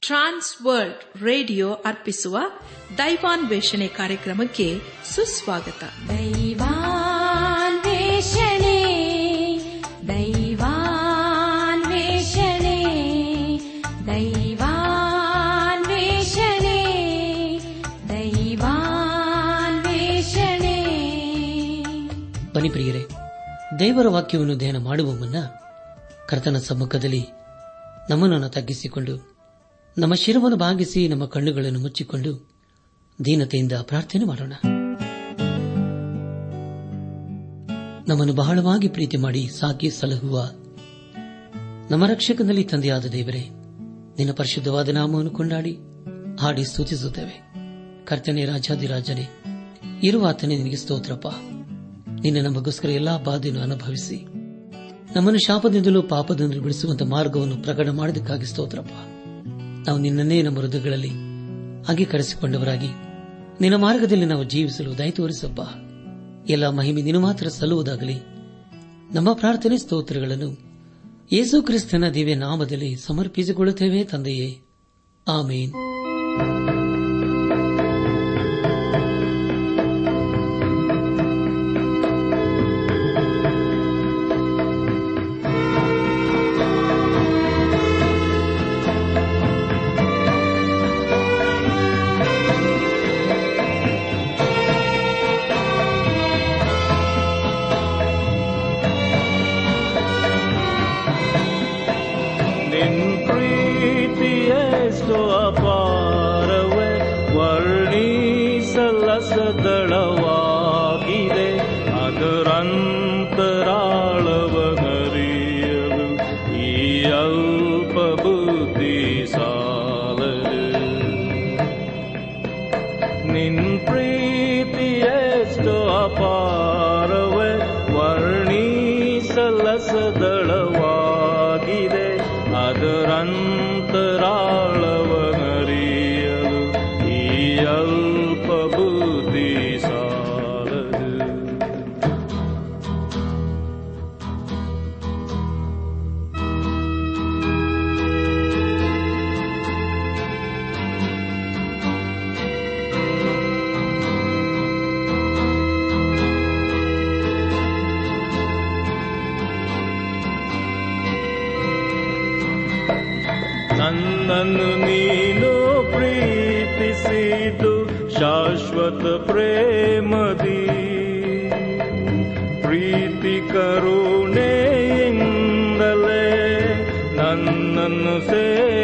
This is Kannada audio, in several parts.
ಟ್ರಾನ್ಸ್ ವರ್ಲ್ಡ್ ರೇಡಿಯೋ ಅರ್ಪಿಸುವ ದೈವಾನ್ವೇಷಣೆ ಕಾರ್ಯಕ್ರಮಕ್ಕೆ ಸುಸ್ವಾಗತ. ದೈವಾನ್ವೇಷಣೆ ದೈವಾನ್ವೇಷಣೆ ದೈವಾನ್ವೇಷಣೆ ದೈವಾನ್ವೇಷಣೆ. ಬನಿಪ್ರಿಯರೇ ದೇವರ ವಾಕ್ಯವನ್ನು ಧ್ಯಾನ ಮಾಡುವ ಮುನ್ನ ಕರ್ತನ ಸಮ್ಮುಖದಲ್ಲಿ ನಮ್ಮನನ್ನು ತಗ್ಗಿಸಿಕೊಂಡು ನಮ್ಮ ಶಿರವನ್ನು ಭಾಗಿಸಿ ನಮ್ಮ ಕಣ್ಣುಗಳನ್ನು ಮುಚ್ಚಿಕೊಂಡು ದೀನತೆಯಿಂದ ಪ್ರಾರ್ಥನೆ ಮಾಡೋಣ. ನಮ್ಮನ್ನು ಬಹಳವಾಗಿ ಪ್ರೀತಿ ಮಾಡಿ ಸಾಕಿ ಸಲಹುವ ನಮ್ಮ ರಕ್ಷಕನಲ್ಲಿ ತಂದೆಯಾದ ದೇವರೇ, ನಿನ್ನ ಪರಿಶುದ್ಧವಾದ ನಾಮವನ್ನು ಕೊಂಡಾಡಿ ಹಾಡಿ ಸೂಚಿಸುತ್ತೇವೆ ಕರ್ತನೆ ರಾಜಾದಿರಾಜನೇ ಇರುವಾತನೇ ನಿನಗೆ ಸ್ತೋತ್ರಪ್ಪ. ನಿನ್ನ ನಮಗೋಸ್ಕರ ಎಲ್ಲಾ ಬಾಧೆಯನ್ನು ಅನುಭವಿಸಿ ನಮ್ಮನ್ನು ಶಾಪದಿಂದಲೂ ಪಾಪದಿಂದಲೂ ಬಿಡಿಸುವಂತಹ ಮಾರ್ಗವನ್ನು ಪ್ರಕಟ ಮಾಡಿದಕ್ಕಾಗಿ ಸ್ತೋತ್ರಪ್ಪ. ನಾವು ನಿನ್ನನ್ನೇ ನಮ್ಮ ಹೃದಯಗಳಲ್ಲಿ ಅಂಗೀಕರಿಸಿಕೊಂಡವರಾಗಿ ನಿನ್ನ ಮಾರ್ಗದಲ್ಲಿ ನಾವು ಜೀವಿಸಲು ದಯ ತೋರಿಸಬ್ಬ. ಎಲ್ಲ ಮಹಿಮೆ ನಿನ್ನ ಮಾತ್ರ ಸಲ್ಲುವುದಾಗಲಿ. ನಮ್ಮ ಪ್ರಾರ್ಥನೆ ಸ್ತೋತ್ರಗಳನ್ನು ಯೇಸು ಕ್ರಿಸ್ತನ ದಿವ್ಯ ನಾಮದಲ್ಲಿ ಸಮರ್ಪಿಸಿಕೊಳ್ಳುತ್ತೇವೆ ತಂದೆಯೇ. ಆಮೇನ್. ಪ್ರೇಮದಿ ಪ್ರೀತಿ ಕರುಣೆಯಿಂದಲೇ ನನ್ನನ್ನು ಸೆಳೆದಿ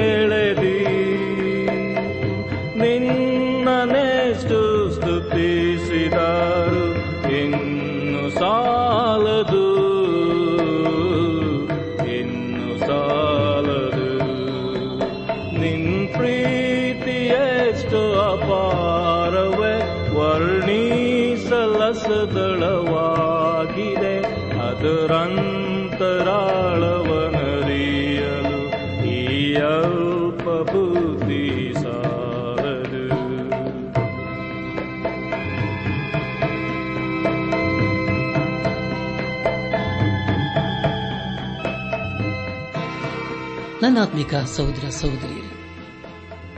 ನನ್ನಾತ್ಮಿಕ ಸಹೋದರ ಸಹೋದರಿಯರೇ,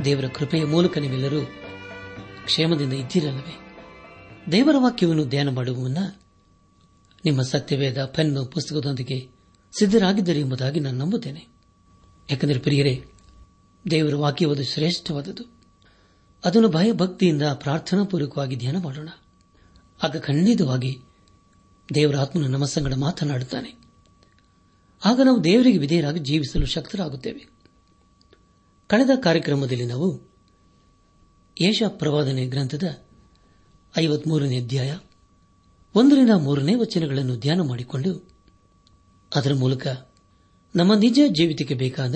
ದೇವರ ಕೃಪೆಯ ಮೂಲಕ ನೀವೆಲ್ಲರೂ ಕ್ಷೇಮದಿಂದ ಇದ್ದೀರಲ್ಲವೇ? ದೇವರ ವಾಕ್ಯವನ್ನು ಧ್ಯಾನ ಮಾಡುವ ಮುನ್ನ ನಿಮ್ಮ ಸತ್ಯವೇದ ಪೆನ್ನು ಪುಸ್ತಕದೊಂದಿಗೆ ಸಿದ್ದರಾಗಿದ್ದರು ಎಂಬುದಾಗಿ ನಾನು ನಂಬುತ್ತೇನೆ. ಯಾಕೆಂದರೆ ಪ್ರಿಯರೇ, ದೇವರ ವಾಕ್ಯವದು ಶ್ರೇಷ್ಠವಾದದ್ದು. ಅದನ್ನು ಭಯಭಕ್ತಿಯಿಂದ ಪ್ರಾರ್ಥನಾಪೂರ್ವಕವಾಗಿ ಧ್ಯಾನ ಮಾಡೋಣ. ಆಗ ಖಂಡಿತವಾಗಿ ದೇವರ ಆತ್ಮನು ನಮ್ಮ ಸಂಗಡ ಮಾತನಾಡುತ್ತಾನೆ. ಆಗ ನಾವು ದೇವರಿಗೆ ವಿಧೇಯರಾಗಿ ಜೀವಿಸಲು ಶಕ್ತರಾಗುತ್ತೇವೆ. ಕಳೆದ ಕಾರ್ಯಕ್ರಮದಲ್ಲಿ ನಾವು ಏಷ ಪ್ರವಾದನೆ ಗ್ರಂಥದ ಐವತ್ಮೂರನೇ ಅಧ್ಯಾಯ ಒಂದರಿಂದ ಮೂರನೇ ವಚನಗಳನ್ನು ಧ್ಯಾನ ಮಾಡಿಕೊಂಡು ಅದರ ಮೂಲಕ ನಮ್ಮ ನಿಜ ಜೀವಿತಕ್ಕೆ ಬೇಕಾದ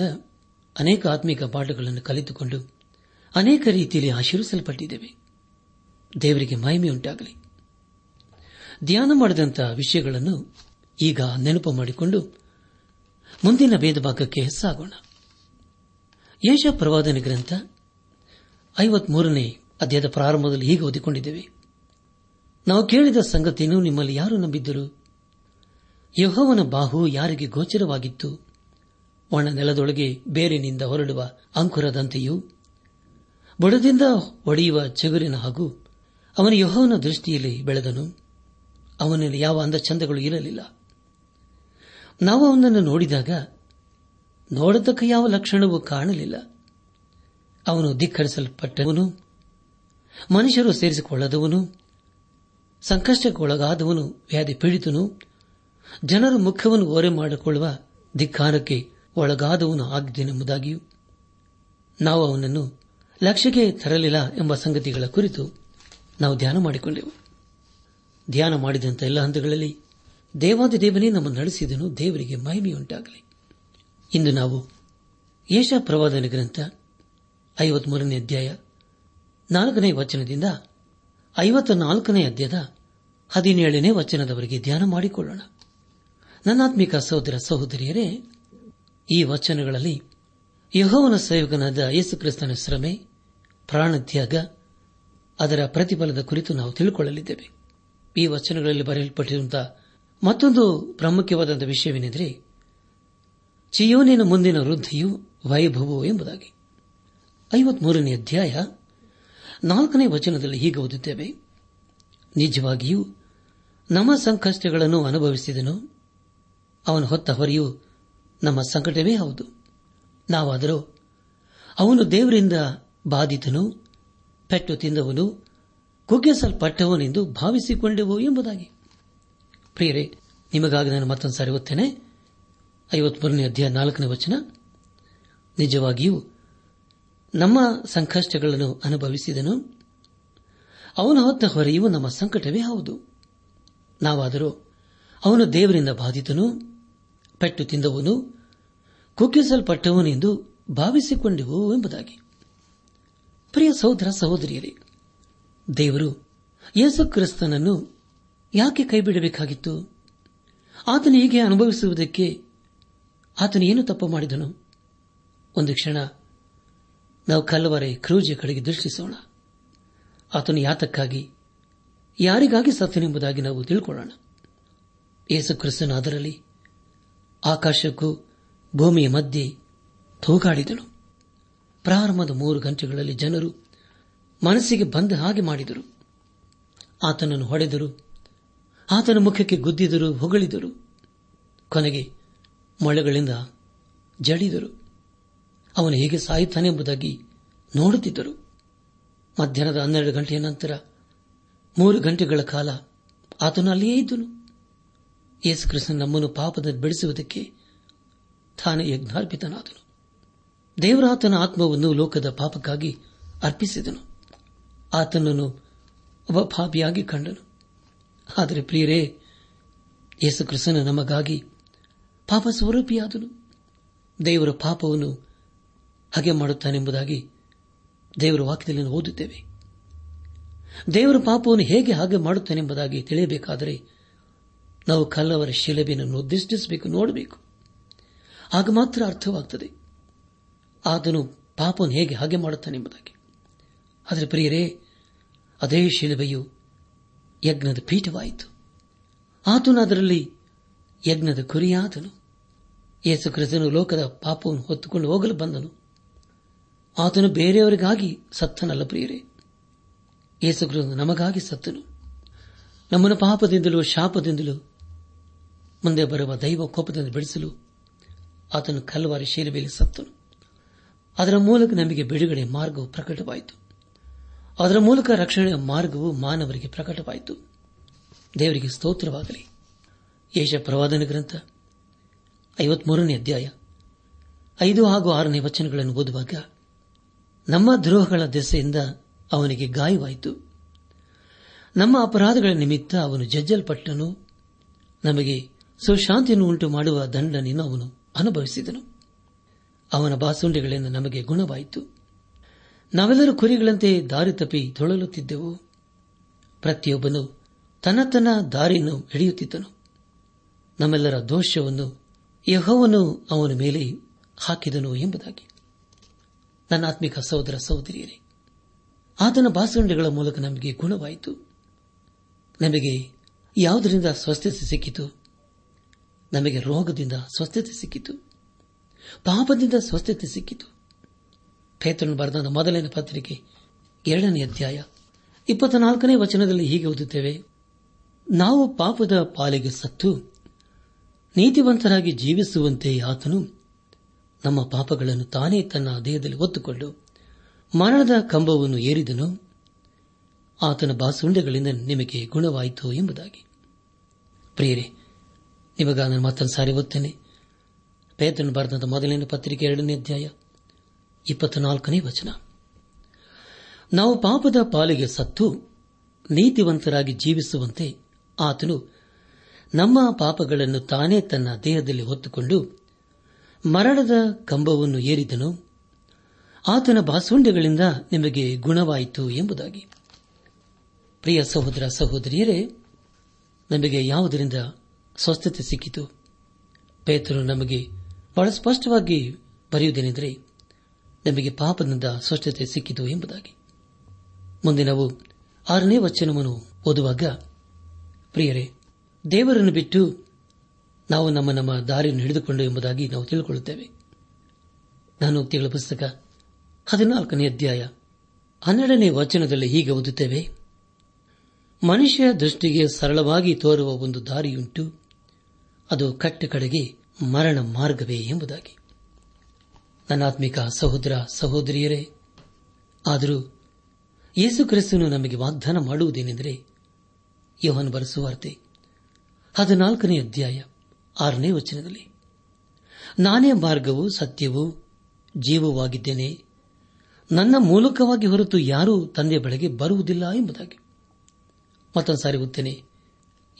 ಅನೇಕ ಆತ್ಮಿಕ ಪಾಠಗಳನ್ನು ಕಲಿತುಕೊಂಡು ಅನೇಕ ರೀತಿಯಲ್ಲಿ ಆಶೀರ್ವಿಸಲ್ಪಟ್ಟಿದ್ದೇವೆ. ದೇವರಿಗೆ ಮಹಿಮೆಯುಂಟಾಗಲಿ. ಧ್ಯಾನ ಮಾಡಿದಂತಹ ವಿಷಯಗಳನ್ನು ಈಗ ನೆನಪು ಮಾಡಿಕೊಂಡು ಮುಂದಿನ ಭೇದಭಾಗಕ್ಕೆ ಸಾಗೋಣ ಯೇಷ ಪ್ರವಾದನೆ ಗ್ರಂಥ, ಐವತ್ಮೂರನೇ ಅಧ್ಯಾಯದ ಪ್ರಾರಂಭದಲ್ಲಿ ಹೀಗೆ ಓದಿಕೊಂಡಿದ್ದೇವೆ. ನಾವು ಕೇಳಿದ ಸಂಗತಿಯನ್ನು ನಿಮ್ಮಲ್ಲಿ ಯಾರು ನಂಬಿದ್ದರು? ಯಹೋವನ ಬಾಹು ಯಾರಿಗೆ ಗೋಚರವಾಗಿತ್ತು? ಒಣ ನೆಲದೊಳಗೆ ಬೇರಿನಿಂದ ಹೊರಡುವ ಅಂಕುರದಂತೆಯೂ, ಬುಡದಿಂದ ಒಡೆಯುವ ಚಿಗುರಿನ ಹಾಗೂ ಅವನ ಯಹೋವನ ದೃಷ್ಟಿಯಲ್ಲಿ ಬೆಳೆದನು. ಅವನಲ್ಲಿ ಯಾವ ಅಂದಚಂದಗಳು ಇರಲಿಲ್ಲ. ನಾವು ಅವನನ್ನು ನೋಡಿದಾಗ ನೋಡತಕ್ಕ ಯಾವ ಲಕ್ಷಣವೂ ಕಾಣಲಿಲ್ಲ. ಅವನು ಧಿಕ್ಕರಿಸಲ್ಪಟ್ಟವನು, ಮನುಷ್ಯರು ಸೇರಿಸಿಕೊಳ್ಳದವನು, ಸಂಕಷ್ಟಕ್ಕೊಳಗಾದವನು, ವ್ಯಾಧಿ ಪೀಡಿತನು, ಜನರು ಮುಖವನ್ನು ಓರೆ ಮಾಡಿಕೊಳ್ಳುವ ಧಿಕ್ಕಾರಕ್ಕೆ ಒಳಗಾದವನು ಆಗಿದ್ದೇನೆಂಬುದಾಗಿಯೂ, ನಾವು ಅವನನ್ನು ಲಕ್ಷ್ಯಕ್ಕೆ ತರಲಿಲ್ಲ ಎಂಬ ಸಂಗತಿಗಳ ಕುರಿತು ನಾವು ಧ್ಯಾನ ಮಾಡಿಕೊಂಡೆವು. ಧ್ಯಾನ ಮಾಡಿದಂಥ ಎಲ್ಲ ಹಂತಗಳಲ್ಲಿ ದೇವಾದಿ ದೇವನೇ ನಮ್ಮನ್ನು ನಡೆಸಿದನು, ದೇವರಿಗೆ ಮಹಿಮೆಯುಂಟಾಗಲಿ. ಇಂದು ನಾವು ಯೇಷ ಪ್ರವಾದನ ಗ್ರಂಥ ಐವತ್ಮೂರನೇ ಅಧ್ಯಾಯ ನಾಲ್ಕನೇ ವಚನದಿಂದ ಐವತ್ತ ನಾಲ್ಕನೇ ಅಧ್ಯಾಯದ ಹದಿನೇಳನೇ ವಚನದವರೆಗೆ ಧ್ಯಾನ ಮಾಡಿಕೊಳ್ಳೋಣ. ನನ್ನಾತ್ಮಿಕ ಸಹೋದರ ಸಹೋದರಿಯರೇ, ಈ ವಚನಗಳಲ್ಲಿ ಯಹೋವನ ಸೇವಕನಾದ ಯೇಸುಕ್ರಿಸ್ತನ ಶ್ರಮೆ, ಪ್ರಾಣತ್ಯಾಗ, ಅದರ ಪ್ರತಿಫಲದ ಕುರಿತು ನಾವು ತಿಳಿದುಕೊಳ್ಳಲಿದ್ದೇವೆ ಈ ವಚನಗಳಲ್ಲಿ ಬರೆಯಲ್ಪಟ್ಟಿರುವಂತಹ ಮತ್ತೊಂದು ಪ್ರಾಮುಖ್ಯವಾದ ವಿಷಯವೇನೆಂದರೆ, ಚಿಯೋನಿನ ಮುಂದಿನ ವೃದ್ಧಿಯು ವೈಭವವು ಎಂಬುದಾಗಿ. ಐವತ್ಮೂರನೇ ಅಧ್ಯಾಯ, ನಾಲ್ಕನೇ ವಚನದಲ್ಲಿ ಹೀಗೆ ಓದುತ್ತೇವೆ, ನಿಜವಾಗಿಯೂ ನಮ್ಮ ಸಂಕಷ್ಟಗಳನ್ನು ಅನುಭವಿಸಿದನು, ಅವನು ಹೊತ್ತ ಹೊರೆಯು ನಮ್ಮ ಸಂಕಟವೇ ಹೌದು. ನಾವಾದರೂ ಅವನು ದೇವರಿಂದ ಬಾಧಿತನು, ಪೆಟ್ಟು ತಿಂದವನು, ಕುಗ್ಗಿಸಲ್ಪಟ್ಟವನೆಂದು ಭಾವಿಸಿಕೊಂಡೆವು ಎಂಬುದಾಗಿ. ಪ್ರಿಯರೇ, ನಿಮಗಾಗಿ ನಾನು ಮತ್ತೊಂದು ಸಾರಿ ಓದ್ತೇನೆ ಐವತ್ಮೂರನೇ ಅಧ್ಯಾಯ ನಾಲ್ಕನೇ ವಚನ. ನಿಜವಾಗಿಯೂ ನಮ್ಮ ಸಂಕಷ್ಟಗಳನ್ನು ಅನುಭವಿಸಿದನು. ಅವನ ಹೊತ್ತ ಹೊರೆಯೂ ನಮ್ಮ ಸಂಕಟವೇ ಹೌದು. ನಾವಾದರೂ ಅವನು ದೇವರಿಂದ ಬಾಧಿತನು, ಪೆಟ್ಟು ತಿಂದವನು ಕುಗ್ಗಿಸಲ್ಪಟ್ಟವನೆಂದು ಭಾವಿಸಿಕೊಂಡೆವು ಎಂಬುದಾಗಿ. ಪ್ರಿಯ ಸಹೋದರ ಸಹೋದರಿಯರೇ, ದೇವರು ಯೇಸು ಕ್ರಿಸ್ತನನ್ನು ಯಾಕೆ ಕೈಬಿಡಬೇಕಾಗಿತ್ತು ಆತನು ಹೀಗೆ ಅನುಭವಿಸುವುದಕ್ಕೆ ಆತನು ಏನು ತಪ್ಪು ಮಾಡಿದನು? ಒಂದು ಕ್ಷಣ ನಾವು ಕಲ್ಲವರೆ ಕ್ರೂಜೆ ಕಡೆಗೆ ದೃಷ್ಟಿಸೋಣ. ಆತನು ಯಾತಕ್ಕಾಗಿ, ಯಾರಿಗಾಗಿ ಸತ್ತನೆಂಬುದಾಗಿ ನಾವು ತಿಳ್ಕೊಳ್ಳೋಣ. ಯೇಸು ಕ್ರಿಸ್ತನ ಅದರಲ್ಲಿ ಆಕಾಶಕ್ಕೂ ಭೂಮಿಯ ಮಧ್ಯೆ ತೂಗಾಡಿದನು. ಪ್ರಾರಂಭದ ಮೂರು ಗಂಟೆಗಳಲ್ಲಿ ಜನರು ಮನಸ್ಸಿಗೆ ಬಂದ ಹಾಗೆ ಮಾಡಿದರು. ಆತನನ್ನು ಹೊಡೆದರು. ಆತನ ಮುಖಕ್ಕೆ ಗುದ್ದಿದರು, ಹೊಗಳಿದರು. ಕೊನೆಗೆ ಮೊಳೆಗಳಿಂದ ಜಡಿದರು. ಅವನು ಹೇಗೆ ಸಾಯುತ್ತಾನೆ ಎಂಬುದಾಗಿ ನೋಡುತ್ತಿದ್ದರು. ಮಧ್ಯಾಹ್ನದ ಹನ್ನೆರಡು ಗಂಟೆಯ ನಂತರ ಮೂರು ಗಂಟೆಗಳ ಕಾಲ ಆತನು ಅಲ್ಲಿಯೇ ಇದ್ದನು. ಯೇಸು ಕೃಷ್ಣ ನಮ್ಮನ್ನು ಪಾಪದ ಬೆಳೆಸುವುದಕ್ಕೆ ತಾನೇ ಯಜ್ಞಾರ್ಪಿತನಾದನು. ದೇವರಾತನ ಆತ್ಮವನ್ನು ಲೋಕದ ಪಾಪಕ್ಕಾಗಿ ಅರ್ಪಿಸಿದನು. ಆತನನ್ನು ಒಬ್ಬ ಪಾಪಿಯಾಗಿ ಕಂಡನು. ಆದರೆ ಪ್ರಿಯರೇ, ಯೇಸು ಕೃಷ್ಣನ ನಮಗಾಗಿ ಪಾಪ ಸ್ವರೂಪಿಯಾದನು. ದೇವರ ಪಾಪವನ್ನು ಹಾಗೆ ಮಾಡುತ್ತಾನೆಂಬುದಾಗಿ ದೇವರ ವಾಕ್ಯದಲ್ಲಿ ಓದುತ್ತೇವೆ. ದೇವರ ಪಾಪವನ್ನು ಹೇಗೆ ಹಾಗೆ ಮಾಡುತ್ತಾನೆಂಬುದಾಗಿ ತಿಳಿಯಬೇಕಾದರೆ ನಾವು ಕಲ್ಲವರ ಶಿಲಬೆಯನ್ನು ಉದ್ದೇಶಿಸಬೇಕು ನೋಡಬೇಕು. ಆಗ ಮಾತ್ರ ಅರ್ಥವಾಗುತ್ತದೆ ಆತನು ಪಾಪವನ್ನು ಹೇಗೆ ಹಾಗೆ ಮಾಡುತ್ತಾನೆಂಬುದಾಗಿ. ಆದರೆ ಪ್ರಿಯರೇ, ಅದೇ ಶಿಲುಬೆಯು ಯಜ್ಞದ ಪೀಠವಾಯಿತು. ಆತನು ಅದರಲ್ಲಿ ಯಜ್ಞದ ಕುರಿಯಾದನು. ಯೇಸು ಕ್ರಿಸ್ತನು ಲೋಕದ ಪಾಪವನ್ನು ಹೊತ್ತುಕೊಂಡು ಹೋಗಲು ಬಂದನು. ಆತನು ಬೇರೆಯವರಿಗಾಗಿ ಸತ್ತನಲ್ಲ ಪ್ರಿಯರೇ. ಯೇಸು ಕ್ರಿಸ್ತನು ನಮಗಾಗಿ ಸತ್ತನು. ನಮ್ಮನ್ನು ಪಾಪದಿಂದಲೂ ಶಾಪದಿಂದಲೂ ಮುಂದೆ ಬರುವ ದೈವ ಕೋಪದಿಂದ ಬಿಡಿಸಲು ಆತನು ಕಲ್ವಾರಿ ಶೀಲಬೆಯಲ್ಲಿ ಸತ್ತನು. ಅದರ ಮೂಲಕ ನಮಗೆ ಬಿಡುಗಡೆ ಮಾರ್ಗವು ಪ್ರಕಟವಾಯಿತು. ಅದರ ಮೂಲಕ ರಕ್ಷಣೆಯ ಮಾರ್ಗವು ಮಾನವರಿಗೆ ಪ್ರಕಟವಾಯಿತು. ದೇವರಿಗೆ ಸ್ತೋತ್ರವಾಗಲಿ. ಯೇಷ ಪ್ರವಾದನ ಗ್ರಂಥ, ಐವತ್ಮೂರನೇ ಅಧ್ಯಾಯ, ಐದು ಹಾಗೂ ಆರನೇ ವಚನಗಳನ್ನು ಓದುವಾಗ, ನಮ್ಮ ದ್ರೋಹಗಳ ದೆಸೆಯಿಂದ ಅವನಿಗೆ ಗಾಯವಾಯಿತು. ನಮ್ಮ ಅಪರಾಧಗಳ ನಿಮಿತ್ತ ಅವನು ಜಜ್ಜಲ್ಪಟ್ಟನು. ನಮಗೆ ಸುಶಾಂತಿಯನ್ನು ಉಂಟು ಮಾಡುವ ದಂಡನೆಯನ್ನು ಅವನು ಅನುಭವಿಸಿದನು. ಅವನ ಬಾಸುಂಡೆಗಳಿಂದ ನಮಗೆ ಗುಣವಾಯಿತು. ನಾವೆಲ್ಲರೂ ಕುರಿಗಳಂತೆ ದಾರಿ ತಪ್ಪಿ ತೊಳಲುತ್ತಿದ್ದೆವು. ಪ್ರತಿಯೊಬ್ಬನು ತನ್ನ ತನ್ನ ದಾರಿಯನ್ನು ಹಿಡಿಯುತ್ತಿದ್ದನು ನಮ್ಮೆಲ್ಲರ ದೋಷವನ್ನು ಯಹೋವನು ಅವನ ಮೇಲೆ ಹಾಕಿದನು ಎಂಬುದಾಗಿ. ನನ್ನ ಆತ್ಮಿಕ ಸಹೋದರ ಸಹೋದರಿಯರೇ, ಆತನ ಬಾಸುಂಡೆಗಳ ಮೂಲಕ ನಮಗೆ ಗುಣವಾಯಿತು. ನಮಗೆ ಯಾವುದರಿಂದ ಸ್ವಸ್ಥತೆ ಸಿಕ್ಕಿತು? ನಮಗೆ ರೋಗದಿಂದ ಸ್ವಸ್ಥತೆ ಸಿಕ್ಕಿತು. ಪಾಪದಿಂದ ಸ್ವಸ್ಥತೆ ಸಿಕ್ಕಿತು. ಪೇತ್ರನು ಬರೆದ ಮೊದಲನೇ ಪತ್ರಿಕೆ, ಎರಡನೇ ಅಧ್ಯಾಯ, ಇಪ್ಪತ್ನಾಲ್ಕನೇ ವಚನದಲ್ಲಿ ಹೀಗೆ ಓದುತ್ತೇವೆ. ನಾವು ಪಾಪದ ಪಾಲಿಗೆ ಸತ್ತು, ನೀತಿವಂತರಾಗಿ ಜೀವಿಸುವಂತೆ ಆತನು ನಮ್ಮ ಪಾಪಗಳನ್ನು ತಾನೇ ತನ್ನ ದೇಹದಲ್ಲಿ ಒತ್ತುಕೊಂಡು ಮರಣದ ಕಂಬವನ್ನು ಏರಿದನು. ಆತನ ಬಾಸುಂಡೆಗಳಿಂದ ನಿಮಗೆ ಗುಣವಾಯಿತು ಎಂಬುದಾಗಿ. ಪ್ರಿಯರೇ ನಿಮಗ ನಾನು ಮತ್ತೊಂದು ಸಾರಿ ಓದ್ತೇನೆ ಪೇತನು ಬರೆದ ಮೊದಲನೇ ಪತ್ರಿಕೆ, ಎರಡನೇ ಅಧ್ಯಾಯ ಇಪ್ಪತ್ನಾಲ್ಕನೇ ವಚನ. ನಾವು ಪಾಪದ ಪಾಲಿಗೆ ಸತ್ತು ನೀತಿವಂತರಾಗಿ ಜೀವಿಸುವಂತೆ ಆತನು ನಮ್ಮ ಪಾಪಗಳನ್ನು ತಾನೇ ತನ್ನ ದೇಹದಲ್ಲಿ ಹೊತ್ತುಕೊಂಡು ಮರಣದ ಕಂಬವನ್ನು ಏರಿದನು. ಆತನ ಬಾಸುಂಡೆಗಳಿಂದ ನಿಮಗೆ ಗುಣವಾಯಿತು ಎಂಬುದಾಗಿ. ಪ್ರಿಯ ಸಹೋದರ ಸಹೋದರಿಯರೇ, ನಮಗೆ ಯಾವುದರಿಂದ ಸ್ವಸ್ಥತೆ ಸಿಕ್ಕಿತು? ಪೇತರು ನಮಗೆ ಬಹಳ ಸ್ಪಷ್ಟವಾಗಿ ಬರೆಯುವುದೇನೆಂದರೆ ನಮಗೆ ಪಾಪದಿಂದ ಸ್ವಚ್ಛತೆ ಸಿಕ್ಕಿತು ಎಂಬುದಾಗಿ. ಮುಂದೆ ನಾವು ಆರನೇ ವಚನವನ್ನು ಓದುವಾಗ, ಪ್ರಿಯರೇ, ದೇವರನ್ನು ಬಿಟ್ಟು ನಾವು ನಮ್ಮ ನಮ್ಮ ದಾರಿಯನ್ನು ಹಿಡಿದುಕೊಂಡು ಎಂಬುದಾಗಿ ನಾವು ತಿಳಿದುಕೊಳ್ಳುತ್ತೇವೆ ನಾನು ತಿಂಗಳ ಪುಸ್ತಕ ಹದಿನಾಲ್ಕನೇ ಅಧ್ಯಾಯ ಹನ್ನೆರಡನೇ ವಚನದಲ್ಲಿ ಹೀಗೆ ಓದುತ್ತೇವೆ. ಮನುಷ್ಯ ದೃಷ್ಟಿಗೆ ಸರಳವಾಗಿ ತೋರುವ ಒಂದು ದಾರಿಯುಂಟು, ಅದು ಕಟ್ಟ ಮರಣ ಮಾರ್ಗವೇ ಎಂಬುದಾಗಿ. ನನ್ನಾತ್ಮಿಕ ಸಹೋದರ ಸಹೋದರಿಯರೇ, ಆದರೂ ಯೇಸು ಕ್ರಿಸ್ತನು ನಮಗೆ ವಾಗ್ದಾನ ಮಾಡುವುದೇನೆಂದರೆ ಯೋಹನ್ ಬರೆಸುವಾರ್ತೆ ಹದಿನಾಲ್ಕನೇ ಅಧ್ಯಾಯ ಆರನೇ ವಚನದಲ್ಲಿ, ನಾನೇ ಮಾರ್ಗವು, ಸತ್ಯವೂ, ಜೀವವಾಗಿದ್ದೇನೆ, ನನ್ನ ಮೂಲಕವಾಗಿ ಹೊರತು ಯಾರೂ ತಂದೆ ಬಳಿಗೆ ಬರುವುದಿಲ್ಲ ಎಂಬುದಾಗಿ. ಮತ್ತೊಂದು ಸಾರಿ ಗೊತ್ತೇನೆ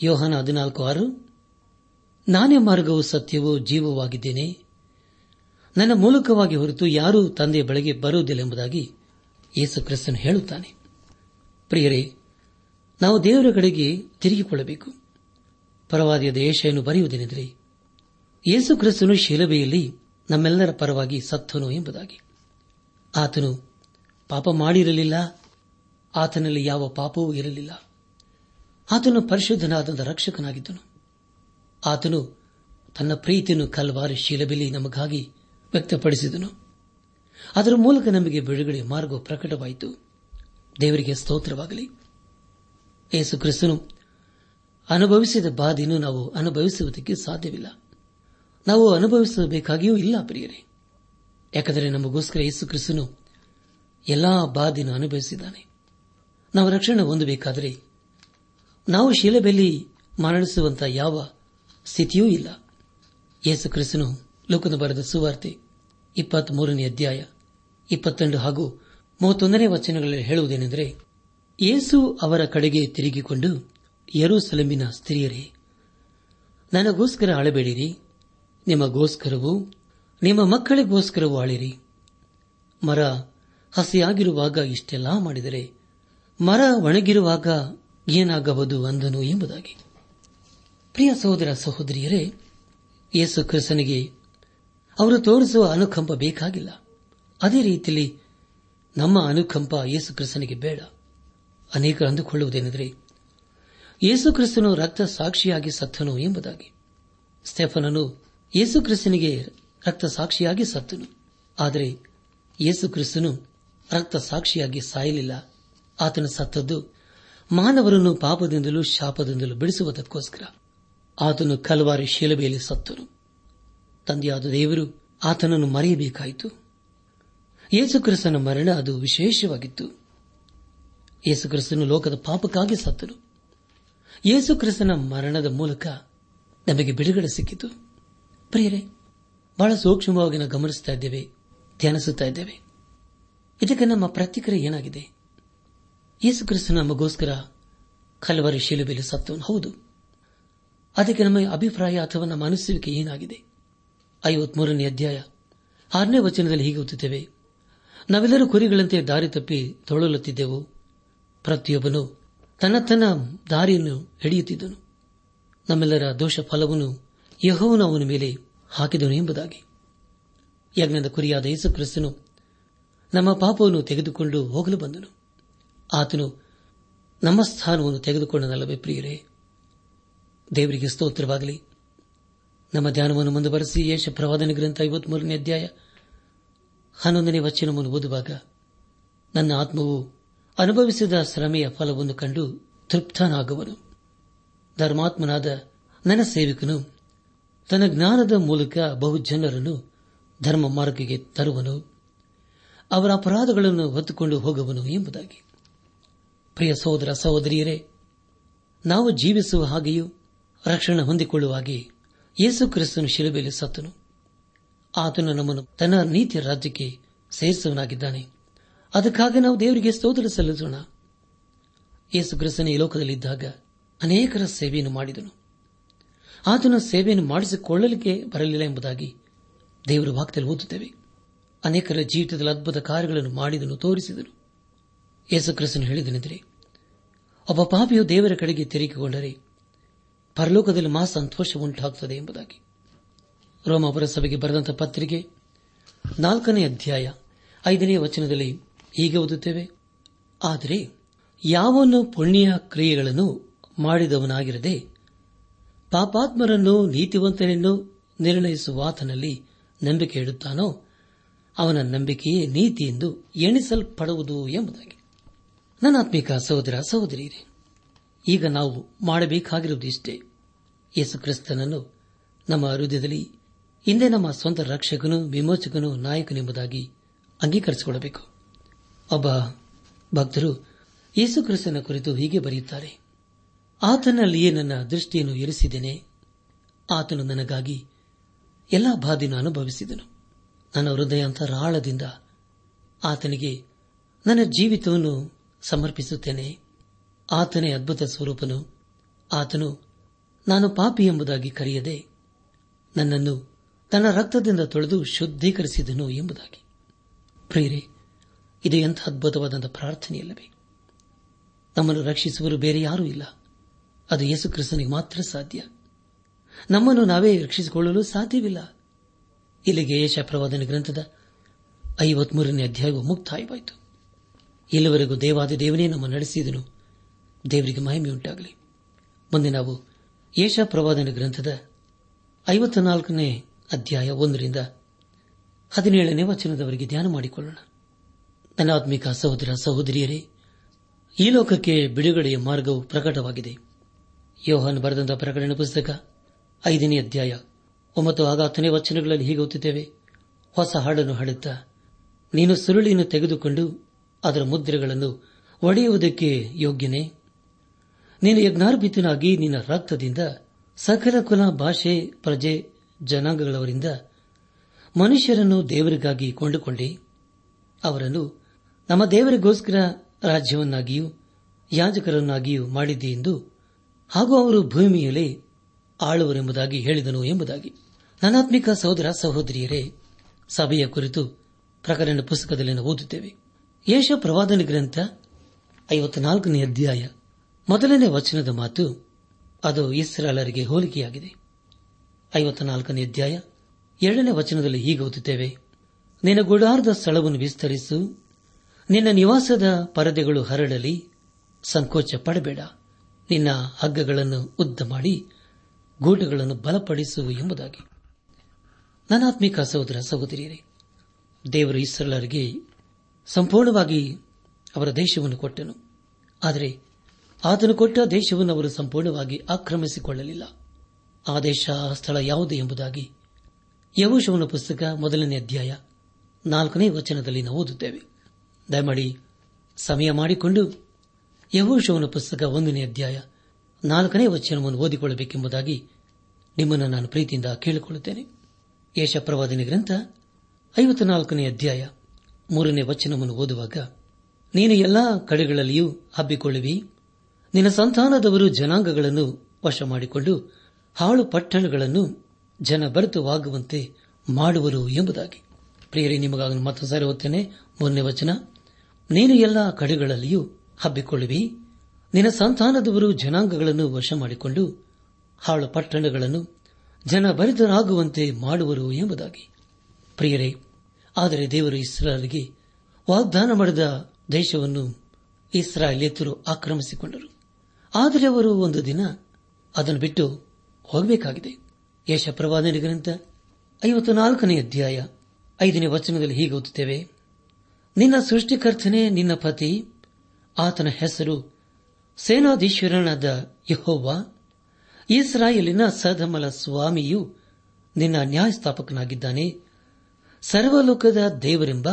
ಯೋಹನ ಹದಿನಾಲ್ಕು ಆರು, ನಾನೇ ಮಾರ್ಗವು, ಸತ್ಯವೂ, ಜೀವವಾಗಿದ್ದೇನೆ ನನ್ನ ಮೂಲಕವಾಗಿ ಹೊರತು ಯಾರೂ ತಂದೆಯ ಬಳಿಗೆ ಬರುವುದಿಲ್ಲ ಎಂಬುದಾಗಿ ಯೇಸು ಕ್ರಿಸ್ತನು ಹೇಳುತ್ತಾನೆ. ಪ್ರಿಯರೇ, ನಾವು ದೇವರ ಕಡೆಗೆ ತಿರುಗಿಕೊಳ್ಳಬೇಕು. ಪರವಾದಿಯ ದೇಶವನ್ನು ಬರೆಯುವುದೇನೆಂದರೆ, ಯೇಸು ಕ್ರಿಸ್ತನು ಶಿಲಬೆಯಲ್ಲಿ ನಮ್ಮೆಲ್ಲರ ಪರವಾಗಿ ಸತ್ತನು ಎಂಬುದಾಗಿ. ಆತನು ಪಾಪ ಮಾಡಿರಲಿಲ್ಲ, ಆತನಲ್ಲಿ ಯಾವ ಪಾಪವೂ ಇರಲಿಲ್ಲ. ಆತನು ಪರಿಶುದ್ಧನಾದ ರಕ್ಷಕನಾಗಿದ್ದನು. ಆತನು ತನ್ನ ಪ್ರೀತಿಯನ್ನು ಕಲ್ವಾರಿ ಶೀಲಬೆಲಿ ನಮಗಾಗಿ ವ್ಯಕ್ತಪಡಿಸಿದನು. ಅದರ ಮೂಲಕ ನಮಗೆ ಬಿಡುಗಡೆ ಮಾರ್ಗ ಪ್ರಕಟವಾಯಿತು. ದೇವರಿಗೆ ಸ್ತೋತ್ರವಾಗಲಿ. ಯೇಸು ಕ್ರಿಸ್ತನು, ಅನುಭವಿಸಿದ ಬಾಧೆಯನ್ನು ನಾವು ಅನುಭವಿಸುವುದಕ್ಕೆ ಸಾಧ್ಯವಿಲ್ಲ. ನಾವು ಅನುಭವಿಸಬೇಕಾಗಿಯೂ ಇಲ್ಲ, ಪ್ರಿಯರೇ. ಯಾಕಂದರೆ ನಮಗೋಸ್ಕರ ಯೇಸು ಕ್ರಿಸ್ತನು ಎಲ್ಲಾ ಬಾಧೆಯನ್ನು ಅನುಭವಿಸಿದ್ದಾನೆ. ನಾವು ರಕ್ಷಣೆ ಹೊಂದಬೇಕಾದರೆ ನಾವು ಶಿಲೆಬೆಲ್ಲಿ ಮರಣಿಸುವಂತಹ ಯಾವ ಸ್ಥಿತಿಯೂ ಇಲ್ಲ. ಯೇಸು ಕ್ರಿಸ್ತನು ಲೋಕದ ಬರೆದ ಸುವಾರ್ತೆ, ಇಪ್ಪತ್ಮೂರನೇ ಅಧ್ಯಾಯ, ಇಪ್ಪತ್ತೆಂಟು ಹಾಗೂ ಮೂವತ್ತೊಂದನೇ ವಚನಗಳಲ್ಲಿ ಹೇಳುವುದೇನೆಂದರೆ, ಯೇಸು ಅವರ ಕಡೆಗೆ ತಿರುಗಿಕೊಂಡು, ಯರೂಸಲಮಿನ ಸ್ತ್ರೀಯರೇ, ನನಗೋಸ್ಕರ ಅಳಬೇಡಿರಿ, ನಿಮಗೋಸ್ಕರವೂ, ನಿಮ್ಮ ಮಕ್ಕಳಿಗೋಸ್ಕರವೂ ಆಳಿರಿ ಮರ ಹಸಿಯಾಗಿರುವಾಗ ಇಷ್ಟೆಲ್ಲ ಮಾಡಿದರೆ, ಮರ ಒಣಗಿರುವಾಗ ಏನಾಗಬಹುದು ಅಂದನು ಎಂಬುದಾಗಿ. ಪ್ರಿಯ ಸಹೋದರ ಸಹೋದರಿಯರೇ, ಯೇಸು ಕ್ರಿಸ್ತನಿಗೆ ಅವರು ತೋರಿಸುವ ಅನುಕಂಪ ಬೇಕಾಗಿಲ್ಲ. ಅದೇ ರೀತಿಯಲ್ಲಿ ನಮ್ಮ ಅನುಕಂಪ ಯೇಸು ಕ್ರಿಸ್ತನಿಗೆ ಬೇಡ. ಅನೇಕರು ಅಂದುಕೊಳ್ಳುವುದೇನೆಂದರೆ, ಯೇಸು ಕ್ರಿಸ್ತನು ರಕ್ತ ಸಾಕ್ಷಿಯಾಗಿ ಸತ್ತನು ಎಂಬುದಾಗಿ. ಸ್ಟೆಫನನು ಯೇಸು ಕ್ರಿಸ್ತನಿಗೆ ರಕ್ತ ಸಾಕ್ಷಿಯಾಗಿ ಸತ್ತನು. ಆದರೆ ಯೇಸು ಕ್ರಿಸ್ತನು ರಕ್ತ ಸಾಕ್ಷಿಯಾಗಿ ಸಾಯಲಿಲ್ಲ. ಆತನ ಸತ್ತದ್ದು ಮಾನವರನ್ನು ಪಾಪದಿಂದಲೂ ಶಾಪದಿಂದಲೂ ಬಿಡಿಸುವುದಕ್ಕೋಸ್ಕರ. ಆತನು ಕಲವಾರಿ ಶಿಲಬೆಯಲ್ಲಿ ಸತ್ತನು. ತಂದೆಯಾದ ದೇವರು ಆತನನ್ನು ಮರೆಯಬೇಕಾಯಿತು. ಯೇಸುಕ್ರಿಸ್ತನ ಮರಣ ಅದು ವಿಶೇಷವಾಗಿತ್ತು. ಯೇಸುಕ್ರಿಸ್ತನು ಲೋಕದ ಪಾಪಕ್ಕಾಗಿ ಸತ್ತನು. ಯೇಸುಕ್ರಿಸ್ತನ ಮರಣದ ಮೂಲಕ ನಮಗೆ ಬಿಡುಗಡೆ ಸಿಕ್ಕಿತು. ಪ್ರಿಯರೇ, ಬಹಳ ಸೂಕ್ಷ್ಮವಾಗಿ ನಾವು ಗಮನಿಸುತ್ತಾ ಇದ್ದೇವೆ, ಧ್ಯಾನಿಸುತ್ತಾ ಇದ್ದೇವೆ. ಇದಕ್ಕೆ ನಮ್ಮ ಪ್ರತಿಕ್ರಿಯೆ ಏನಾಗಿದೆ? ಯೇಸುಕ್ರಿಸ್ತನ ನಮಗೋಸ್ಕರ ಕಲವರಿ ಶಿಲುಬೆಲೆ ಸತ್ತವನು ಹೌದು. ಅದಕ್ಕೆ ನಮ್ಮ ಅಭಿಪ್ರಾಯ ಅಥವಾ ನಮ್ಮ ಅನಿಸುವಿಕೆ ಏನಾಗಿದೆ? ಐವತ್ಮೂರನೇ ಅಧ್ಯಾಯ. ಆರನೇ ವಚನದಲ್ಲಿ ಹೀಗೆ ಓದುತ್ತೇವೆ. ನಾವೆಲ್ಲರೂ ಕುರಿಗಳಂತೆ ದಾರಿ ತಪ್ಪಿ ತೊಳಲುತ್ತಿದ್ದೆವು. ಪ್ರತಿಯೊಬ್ಬನು ತನ್ನ ತನ್ನ ದಾರಿಯನ್ನು ಹಿಡಿಯುತ್ತಿದ್ದನು. ನಮ್ಮೆಲ್ಲರ ದೋಷ ಫಲವನ್ನು ಯಹೋವನು ಅವನ ಮೇಲೆ ಹಾಕಿದನು ಎಂಬುದಾಗಿ. ಯಜ್ಞದ ಕುರಿಯಾದ ಯೇಸು ಕ್ರಿಸ್ತನು ನಮ್ಮ ಪಾಪವನ್ನು ತೆಗೆದುಕೊಂಡು ಹೋಗಲು ಬಂದನು. ಆತನು ನಮ್ಮ ಸ್ಥಾನವನ್ನು ತೆಗೆದುಕೊಂಡನಲ್ಲವೇ ಪ್ರಿಯರೇ? ದೇವರಿಗೆ ಸ್ತೋತ್ರವಾಗಲಿ. ನಮ್ಮ ಧ್ಯಾನವನ್ನು ಮುಂದುವರೆಸಿ ಯೇಷ ಪ್ರವಾದನ ಗ್ರಂಥ ಐವತ್ಮೂರನೇ ಅಧ್ಯಾಯ ಹನ್ನೊಂದನೇ ವಚನವನ್ನು ಓದುವಾಗ, ನನ್ನ ಆತ್ಮವು ಅನುಭವಿಸಿದ ಶ್ರಮೆಯ ಫಲವನ್ನು ಕಂಡು ತೃಪ್ತನಾಗುವನು. ಧರ್ಮಾತ್ಮನಾದ ನನ್ನ ಸೇವಕನು ತನ್ನ ಜ್ಞಾನದ ಮೂಲಕ ಬಹುಜನರನ್ನು ಧರ್ಮ ಮಾರ್ಗಕ್ಕೆ ತರುವನು. ಅವರ ಅಪರಾಧಗಳನ್ನು ಹೊತ್ತುಕೊಂಡು ಹೋಗುವನು ಎಂಬುದಾಗಿ. ಪ್ರಿಯ ಸಹೋದರ ಸಹೋದರಿಯರೇ, ನಾವು ಜೀವಿಸುವ ಹಾಗೆಯೂ ರಕ್ಷಣೆ ಹೊಂದಿಕೊಳ್ಳುವ ಹಾಗೆ ಯೇಸು ಕ್ರಿಸ್ತನು ಶಿಲುಬೆಯಲ್ಲಿ ಸತ್ತನು. ಆತನು ನಮ್ಮನ್ನು ತನ್ನ ನೀತಿ ರಾಜ್ಯಕ್ಕೆ ಸೇರಿಸುವನಾಗಿದ್ದಾನೆ ಅದಕ್ಕಾಗಿ ನಾವು ದೇವರಿಗೆ ಸ್ತೋತ್ರ ಸಲ್ಲಿಸೋಣ. ಯೇಸು ಕ್ರಿಸ್ತನ ಈ ಲೋಕದಲ್ಲಿದ್ದಾಗ ಅನೇಕರ ಸೇವೆಯನ್ನು ಮಾಡಿದನು. ಆತನ ಸೇವೆಯನ್ನು ಮಾಡಿಸಿಕೊಳ್ಳಲಿಕ್ಕೆ ಬರಲಿಲ್ಲ ಎಂಬುದಾಗಿ ದೇವರ ವಾಕ್ಯದಲ್ಲಿ ಓದುತ್ತೇವೆ. ಅನೇಕರ ಜೀವಿತದಲ್ಲಿ ಅದ್ಭುತ ಕಾರ್ಯಗಳನ್ನು ಮಾಡಿದನು, ತೋರಿಸಿದನು. ಯೇಸು ಕ್ರಿಸ್ತನು ಹೇಳಿದನೆಂದರೆ, ಒಬ್ಬ ಪಾಪಿಯು ದೇವರ ಕಡೆಗೆ ತಿರುಗಿಕೊಂಡರೆ ಪರಲೋಕದಲ್ಲಿ ಮಾ ಸಂತೋಷ ಉಂಟಾಗುತ್ತದೆ ಎಂಬುದಾಗಿ. ರೋಮಾಪುರ ಸಭೆಗೆ ಬರೆದಂತಹ ಪತ್ರಿಕೆ ನಾಲ್ಕನೇ ಅಧ್ಯಾಯ ಐದನೇ ವಚನದಲ್ಲಿ ಹೀಗೆ ಓದುತ್ತೇವೆ. ಆದರೆ ಯಾವನು ಪುಣ್ಯ ಕ್ರಿಯೆಗಳನ್ನು ಮಾಡಿದವನಾಗಿರದೆ ಪಾಪಾತ್ಮರನ್ನು ನೀತಿವಂತನೆಂದು ನಿರ್ಣಯಿಸುವಾತನಲ್ಲಿ ನಂಬಿಕೆ ಇಡುತ್ತಾನೋ, ಅವನ ನಂಬಿಕೆಯೇ ನೀತಿ ಎಂದು ಎಣಿಸಲ್ಪಡುವುದು ಎಂಬುದಾಗಿ. ನನ್ನ ಆತ್ಮಿಕ ಸಹೋದರ ಸಹೋದರಿಯರೇ ಈಗ ನಾವು ಮಾಡಬೇಕಾಗಿರುವುದು ಇಷ್ಟೇ. ಯೇಸು ಕ್ರಿಸ್ತನನ್ನು ನಮ್ಮ ಹೃದಯದಲ್ಲಿ, ಹಿಂದೆ ನಮ್ಮ ಸ್ವಂತ ರಕ್ಷಕನು ವಿಮೋಚಕನು ನಾಯಕನೆಂಬುದಾಗಿ ಅಂಗೀಕರಿಸಿಕೊಳ್ಳಬೇಕು. ಒಬ್ಬ ಭಕ್ತರು ಯೇಸು ಕ್ರಿಸ್ತನ ಕುರಿತು ಹೀಗೆ ಬರೆಯುತ್ತಾರೆ, ಆತನಲ್ಲಿಯೇ ನನ್ನ ದೃಷ್ಟಿಯನ್ನು ಇರಿಸಿದ್ದೇನೆ. ಆತನು ನನಗಾಗಿ ಎಲ್ಲ ಬಾಧೆಯನ್ನು ಅನುಭವಿಸಿದನು. ನನ್ನ ಹೃದಯಾಂತರಾಳದಿಂದ ಆತನಿಗೆ ನನ್ನ ಜೀವಿತವನ್ನು ಸಮರ್ಪಿಸುತ್ತೇನೆ. ಆತನೇ ಅದ್ಭುತ ಸ್ವರೂಪನು. ಆತನು, ನಾನು ಪಾಪಿ ಎಂಬುದಾಗಿ ಕರೆಯದೆ, ನನ್ನನ್ನು ತನ್ನ ರಕ್ತದಿಂದ ತೊಳೆದು ಶುದ್ಧೀಕರಿಸಿದನು ಎಂಬುದಾಗಿ. ಪ್ರೇರೆ ಇದು ಎಂಥ ಅದ್ಭುತವಾದಂಥ ಪ್ರಾರ್ಥನೆಯಲ್ಲವೇ. ನಮ್ಮನ್ನು ರಕ್ಷಿಸುವರು ಬೇರೆ ಯಾರೂ ಇಲ್ಲ. ಅದು ಯೇಸು ಕ್ರಿಸ್ತನಿಗೆ ಮಾತ್ರ ಸಾಧ್ಯ. ನಮ್ಮನ್ನು ನಾವೇ ರಕ್ಷಿಸಿಕೊಳ್ಳಲು ಸಾಧ್ಯವಿಲ್ಲ. ಇಲ್ಲಿಗೆ ಯಶಪ್ರವಾದನ ಗ್ರಂಥದ ಐವತ್ಮೂರನೇ ಅಧ್ಯಾಯವು ಮುಕ್ತಾಯವಾಯಿತು. ಇಲ್ಲಿವರೆಗೂ ದೇವಾದಿ ದೇವನೇ ನಮ್ಮ ನಡೆಸಿದನು. ದೇವರಿಗೆ ಮಹಿಮೆಯುಂಟಾಗಲಿ ಮುಂದೆ ನಾವು ಯೇಷ ಪ್ರವಾದನ ಗ್ರಂಥದ ಐವತ್ತ ನಾಲ್ಕನೇ ಅಧ್ಯಾಯ ಒಂದರಿಂದ ಹದಿನೇಳನೇ ವಚನದವರೆಗೆ ಧ್ಯಾನ ಮಾಡಿಕೊಳ್ಳೋಣ. ನನ್ನ ಸಹೋದರ ಸಹೋದರಿಯರೇ, ಈ ಲೋಕಕ್ಕೆ ಬಿಡುಗಡೆಯ ಮಾರ್ಗವು ಪ್ರಕಟವಾಗಿದೆ. ಯೋಹನ್ ಬರೆದಂತಹ ಪ್ರಕಟಣೆ ಪುಸ್ತಕ ಐದನೇ ಅಧ್ಯಾಯ ಒಂಬತ್ತು ಆಗ ಹತ್ತನೇ ವಚನಗಳಲ್ಲಿ ಹೀಗೆ ಓದುತ್ತೇವೆ. ಹೊಸ ಹಾಡನ್ನು ಹಾಡುತ್ತಾ ನೀನು ಸುರುಳಿಯನ್ನು ತೆಗೆದುಕೊಂಡು ಅದರ ಮುದ್ರೆಗಳನ್ನು ಒಡೆಯುವುದಕ್ಕೆ ಯೋಗ್ಯನೇ? ನೀನು ಯಜ್ಞಾರ್ಭಿತನಾಗಿ ನಿನ್ನ ರಕ್ತದಿಂದ ಸಕಲ ಕುಲ ಭಾಷೆ ಪ್ರಜೆ ಜನಾಂಗಗಳವರಿಂದ ಮನುಷ್ಯರನ್ನು ದೇವರಿಗಾಗಿ ಕೊಂಡುಕೊಂಡೆ, ಅವರನ್ನು ನಮ್ಮ ದೇವರಿಗೋಸ್ಕರ ರಾಜ್ಯವನ್ನಾಗಿಯೂ ಯಾಜಕರನ್ನಾಗಿಯೂ ಮಾಡಿದ್ದಿ ಎಂದು ಹಾಗೂ ಅವರು ಭೂಮಿಯಲ್ಲಿ ಆಳುವರೆಂಬುದಾಗಿ ಹೇಳಿದನು ಎಂಬುದಾಗಿ. ನನಾತ್ಮಿಕ ಸಹೋದರ ಸಹೋದರಿಯರೇ, ಸಭೆಯ ಕುರಿತು ಪ್ರಕರಣ ಪುಸ್ತಕದಲ್ಲಿ ಓದುತ್ತೇವೆ. ಯೇಷ ಪ್ರವಾದನ ಗ್ರಂಥ ಐವತ್ನಾಲ್ಕನೇ ಅಧ್ಯಾಯ. ಮೊದಲನೇ ವಚನದ ಮಾತು ಅದು ಇಸ್ರಾಲರಿಗೆ ಹೋಲಿಕೆಯಾಗಿದೆ. ಐವತ್ನಾಲ್ಕನೇ ಅಧ್ಯಾಯ ಎರಡನೇ ವಚನದಲ್ಲಿ ಹೀಗೆ ಓದುತ್ತೇವೆ. ನಿನ್ನ ಗುಡಾರದ ಸ್ಥಳವನ್ನು ವಿಸ್ತರಿಸು. ನಿನ್ನ ನಿವಾಸದ ಪರದೆಗಳು ಹರಡಲಿ. ಸಂಕೋಚ ಪಡಬೇಡ. ನಿನ್ನ ಹಗ್ಗಗಳನ್ನು ಉದ್ದ ಮಾಡಿ ಗೂಟಗಳನ್ನು ಬಲಪಡಿಸು ಎಂಬುದಾಗಿ. ನನಾತ್ಮಿಕ ಸಹೋದರ ಸಹೋದರಿಯರೇ, ದೇವರು ಇಸ್ರಲರಿಗೆ ಸಂಪೂರ್ಣವಾಗಿ ಅವರ ದೇಶವನ್ನು ಕೊಟ್ಟನು. ಆದರೆ ಆತನು ಕೊಟ್ಟ ದೇಶವನ್ನು ಅವರು ಸಂಪೂರ್ಣವಾಗಿ ಆಕ್ರಮಿಸಿಕೊಳ್ಳಲಿಲ್ಲ. ಆ ದೇಶ, ಸ್ಥಳ ಯಾವುದು ಎಂಬುದಾಗಿ ಯವಶವನ ಪುಸ್ತಕ ಮೊದಲನೇ ಅಧ್ಯಾಯ ನಾಲ್ಕನೇ ವಚನದಲ್ಲಿ ನಾವು ಓದುತ್ತೇವೆ. ದಯಮಾಡಿ ಸಮಯ ಮಾಡಿಕೊಂಡು ಯಹೋಶವನ ಪುಸ್ತಕ ಒಂದನೇ ಅಧ್ಯಾಯ ನಾಲ್ಕನೇ ವಚನವನ್ನು ಓದಿಕೊಳ್ಳಬೇಕೆಂಬುದಾಗಿ ನಿಮ್ಮನ್ನು ನಾನು ಪ್ರೀತಿಯಿಂದ ಕೇಳಿಕೊಳ್ಳುತ್ತೇನೆ. ಯಶಪ್ರವಾದನೆ ಗ್ರಂಥ ಐವತ್ನಾಲ್ಕನೇ ಅಧ್ಯಾಯ ಮೂರನೇ ವಚನವನ್ನು ಓದುವಾಗ, ನೀನು ಎಲ್ಲಾ ಕಡೆಗಳಲ್ಲಿಯೂ ಹಬ್ಬಿಕೊಳ್ಳುವಿ ನಿನ್ನ ಸಂತಾನದವರು ಜನಾಂಗಗಳನ್ನು ವಶ ಮಾಡಿಕೊಂಡು ಹಾಳು ಪಟ್ಟಣಗಳನ್ನು ಜನ ಭರಿತವಾಗುವಂತೆ ಮಾಡುವರು ಎಂಬುದಾಗಿ. ಪ್ರಿಯರೇ, ನಿಮಗಾಗ ಮತ್ತೊಂದು ಸಾರಿ ಓದ್ತೇನೆ. ಮೊನ್ನೆ ವಚನ. ನೀನು ಎಲ್ಲ ಕಡೆಗಳಲ್ಲಿಯೂ ಹಬ್ಬಿಕೊಳ್ಳುವಿ. ನಿನ್ನ ಸಂತಾನದವರು ಜನಾಂಗಗಳನ್ನು ವಶ ಮಾಡಿಕೊಂಡು ಹಾಳು ಪಟ್ಟಣಗಳನ್ನು ಜನ ಭರಿತರಾಗುವಂತೆ ಮಾಡುವರು ಎಂಬುದಾಗಿ. ಪ್ರಿಯರೇ, ಆದರೆ ದೇವರು ಇಸ್ರಾಯಲ್ಗೆ ವಾಗ್ದಾನ ಮಾಡಿದ ದೇಶವನ್ನು ಇಸ್ರಾಯೇಲಿಯತರು ಆಕ್ರಮಿಸಿಕೊಂಡರು. ಆದರೆ ಅವರು ಒಂದು ದಿನ ಅದನ್ನು ಬಿಟ್ಟು ಹೋಗಬೇಕಾಗಿದೆ. ಯಶ ಪ್ರವಾದನೆ ಗ್ರಂಥ ಐವತ್ತು ನಾಲ್ಕನೇ ಅಧ್ಯಾಯ ಐದನೇ ವಚನದಲ್ಲಿ ಹೀಗೆ ಓದುತ್ತೇವೆ. ನಿನ್ನ ಸೃಷ್ಟಿಕರ್ತನೇ ನಿನ್ನ ಪತಿ, ಆತನ ಹೆಸರು ಸೇನಾಧೀಶ್ವರನಾದ ಯಹೋವ. ಇಸ್ರಾಯೇಲಿನ ಸದಮಲ ಸ್ವಾಮಿಯು ನಿನ್ನ ನ್ಯಾಯಸ್ಥಾಪಕನಾಗಿದ್ದಾನೆ. ಸರ್ವಲೋಕದ ದೇವರೆಂಬ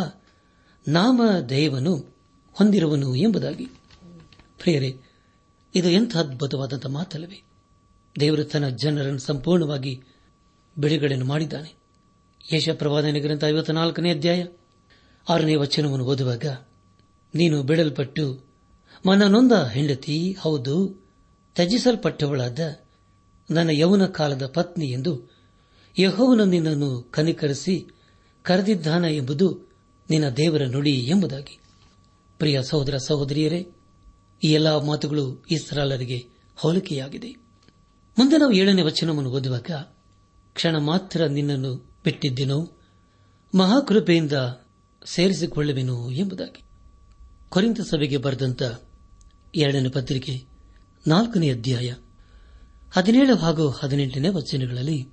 ನಾಮ ದೇವನು ಹೊಂದಿರುವನು ಎಂಬುದಾಗಿ. ಪ್ರಿಯರೇ ಇದು ಎಂಥ ಅದ್ಭುತವಾದಂತಹ ಮಾತಲ್ಲವೇ? ದೇವರು ತನ್ನ ಜನರನ್ನು ಸಂಪೂರ್ಣವಾಗಿ ಬಿಡುಗಡೆಯನ್ನು ಮಾಡಿದ್ದಾನೆ. ಯಶ ಪ್ರವಾದನೆ ಗ್ರಂಥ ಐವತ್ತ ನಾಲ್ಕನೇ ಅಧ್ಯಾಯ. ಆರನೇ ವಚನವನ್ನು ಓದುವಾಗ, ನೀನು ಬಿಡಲ್ಪಟ್ಟು ಮನನೊಂದ ಹೆಂಡತಿ, ಹೌದು, ತ್ಯಜಿಸಲ್ಪಟ್ಟವಳಾದ ನನ್ನ ಯೌವನ ಕಾಲದ ಪತ್ನಿ ಎಂದು ಯಹೋವನು ನಿನ್ನನ್ನು ಕನಿಕರಿಸಿ ಕರೆದಿದ್ದಾನ ಎಂಬುದು ನಿನ್ನ ದೇವರ ನುಡಿ ಎಂಬುದಾಗಿ. ಪ್ರಿಯ ಸಹೋದರ ಸಹೋದರಿಯರೇ ಈ ಎಲ್ಲಾ ಮಾತುಗಳು ಇಸ್ರಾಲರಿಗೆ ಹೋಲಿಕೆಯಾಗಿದೆ. ಮುಂದೆ ನಾವು ಏಳನೇ ವಚನವನ್ನು ಓದುವಾಗ, ಕ್ಷಣ ಮಾತ್ರ ನಿನ್ನನ್ನು ಬಿಟ್ಟಿದ್ದೆನೋ, ಮಹಾಕೃಪೆಯಿಂದ ಸೇರಿಸಿಕೊಳ್ಳುವೆನು ಎಂಬುದಾಗಿ. ಕೊರಿಂತ ಸಭೆಗೆ ಬರೆದಂತ ಎರಡನೇ ಪತ್ರಿಕೆ, ನಾಲ್ಕನೇ ಅಧ್ಯಾಯ, ಹದಿನೇಳು ಹಾಗೂ ಹದಿನೆಂಟನೇ ವಚನಗಳಲ್ಲಿ